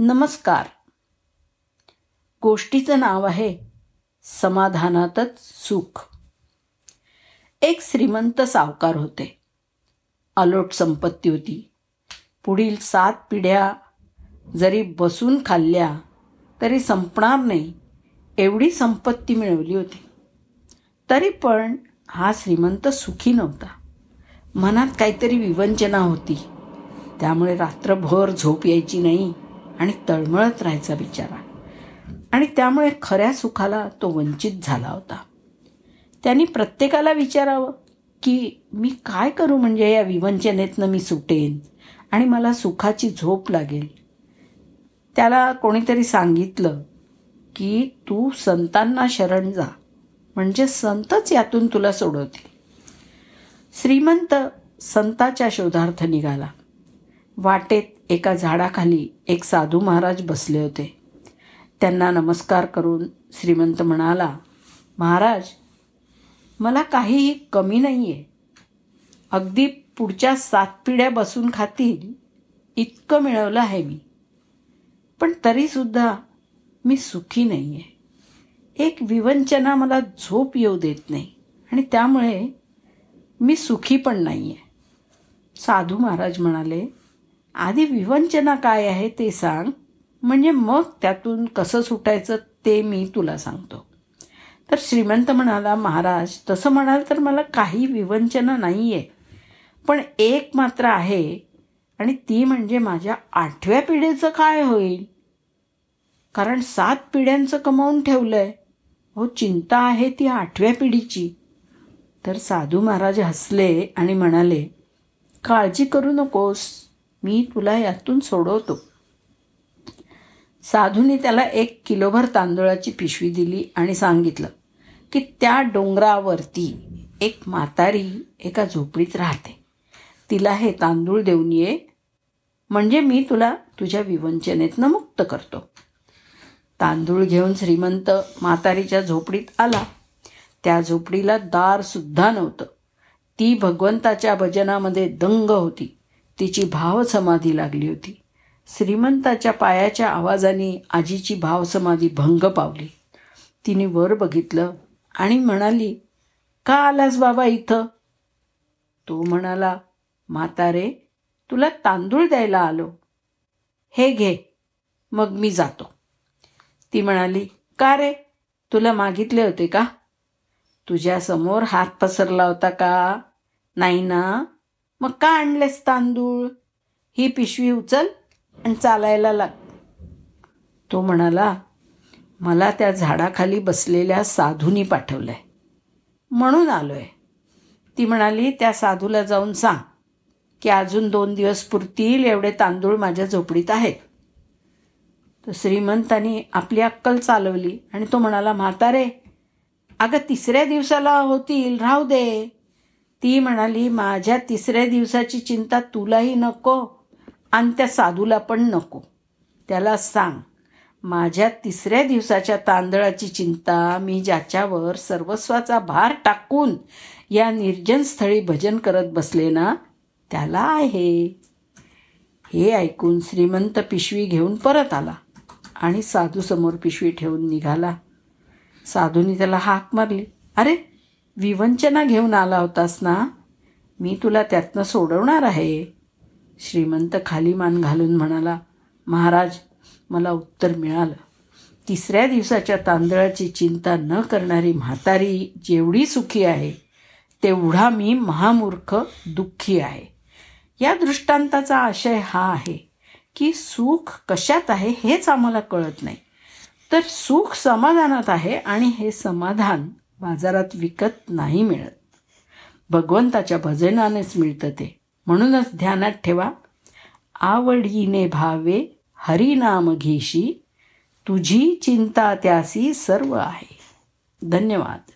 नमस्कार. गोष्टीचं नाव आहे समाधानातच सुख. एक श्रीमंत सावकार होते. अलोट संपत्ती होती. पुढील सात पिढ्या जरी बसून खाल्ल्या तरी संपणार नाही एवढी संपत्ती मिळवली होती. तरी पण हा श्रीमंत सुखी नव्हता. मनात काहीतरी विवंचना होती. त्यामुळे रात्रभर झोप यायची नाही. आणि तळमळत राहायचा बिचारा. आणि त्यामुळे खऱ्या सुखाला तो वंचित झाला होता. त्यांनी प्रत्येकाला विचारावं की मी काय करू म्हणजे या विवंचनेतनं मी सुटेन आणि मला सुखाची झोप लागेल? त्याला कोणीतरी सांगितलं की तू संतांना शरण जा. म्हणजे संतच यातून तुला सोडवतील. श्रीमंत संताच्या शोधार्थ निघाला. वाटेत एका झाडाखाली एक साधू महाराज बसले होते. त्यांना नमस्कार करून श्रीमंत म्हणाला महाराज मला काहीही कमी नाही आहे अगदी पुढच्या सात पिढ्या बसून खातील इतकं मिळवलं आहे मी. पण तरीसुद्धा मी सुखी नाही आहे एक विवंचना मला झोप येऊ देत नाही आणि त्यामुळे मी सुखी पण नाही आहे साधू महाराज म्हणाले आधी विवंचना काय आहे ते सांग. म्हणजे मग त्यातून कसं सुटायचं ते मी तुला सांगतो. तर श्रीमंत म्हणाला महाराज तसं म्हणाल तर मला काही विवंचना नाही आहे पण एक मात्र आहे आणि ती म्हणजे माझ्या आठव्या पिढीचं काय होईल? कारण सात पिढ्यांचं कमावून ठेवलं आहे हो चिंता आहे ती आठव्या पिढीची. तर साधू महाराज हसले आणि म्हणाले काळजी करू नकोस. मी तुला यातून सोडवतो. साधूने त्याला एक किलोभर तांदूळाची पिशवी दिली आणि सांगितलं की त्या डोंगरावरती एक म्हातारी एका झोपडीत राहते. तिला हे तांदूळ देऊन ये. म्हणजे मी तुला तुझ्या विवंचनेतनं मुक्त करतो. तांदूळ घेऊन श्रीमंत म्हातारीच्या झोपडीत आला. त्या झोपडीला दारसुद्धा नव्हतं. ती भगवंताच्या भजनामध्ये दंग होती. तिची भावसमाधी लागली होती. श्रीमंताच्या पायाच्या आवाजाने आजीची भावसमाधी भंग पावली. तिने वर बघितलं आणि म्हणाली का आलास बाबा इथं? तो म्हणाला म्हातारे तुला तांदूळ द्यायला आलो. हे घे मग मी जातो. ती म्हणाली का रे? तुला मागितले होते का? तुझ्यासमोर हात पसरला होता का? नाही ना? मग का आणलेस तांदूळ? ही पिशवी उचल आणि चालायला लाग. तो म्हणाला मला त्या झाडाखाली बसलेल्या साधूनी पाठवलंय. म्हणून आलोय. ती म्हणाली त्या साधूला जाऊन सांग की अजून दोन दिवस पुरतील एवढे तांदूळ माझ्या झोपडीत आहेत. तर श्रीमंतानी आपली अक्कल चालवली आणि तो म्हणाला म्हातारे अगं तिसऱ्या दिवसाला होतील राहू दे. ती म्हणाली माझ्या तिसऱ्या दिवसाची चिंता तुलाही नको आणि त्या साधूला पण नको. त्याला सांग माझ्या तिसऱ्या दिवसाच्या तांदळाची चिंता मी ज्याच्यावर सर्वस्वाचा भार टाकून या निर्जन स्थळी भजन करत बसले ना त्याला आहे. हे ऐकून श्रीमंत पिशवी घेऊन परत आला आणि साधूसमोर पिशवी ठेवून निघाला. साधूने त्याला हाक मारली अरे विवंचना घेऊन आला होतास ना? मी तुला त्यातनं सोडवणार आहे. श्रीमंत खाली मान घालून म्हणाला महाराज मला उत्तर मिळालं. तिसऱ्या दिवसाच्या तांदळाची चिंता न करणारी म्हातारी जेवढी सुखी आहे तेवढा मी महामूर्ख दुःखी आहे. या दृष्टांताचा आशय हा आहे की सुख कशात आहे हेच आम्हाला कळत नाही. तर सुख समाधानात आहे आणि हे समाधान बाजारात विकत नाही मिळत. भगवंताच्या भजनानेच मिळतं ते. म्हणूनच ध्यानात ठेवा आवडीने भावे हरिनाम घेशी तुझी चिंता त्यासी सर्व आहे. धन्यवाद.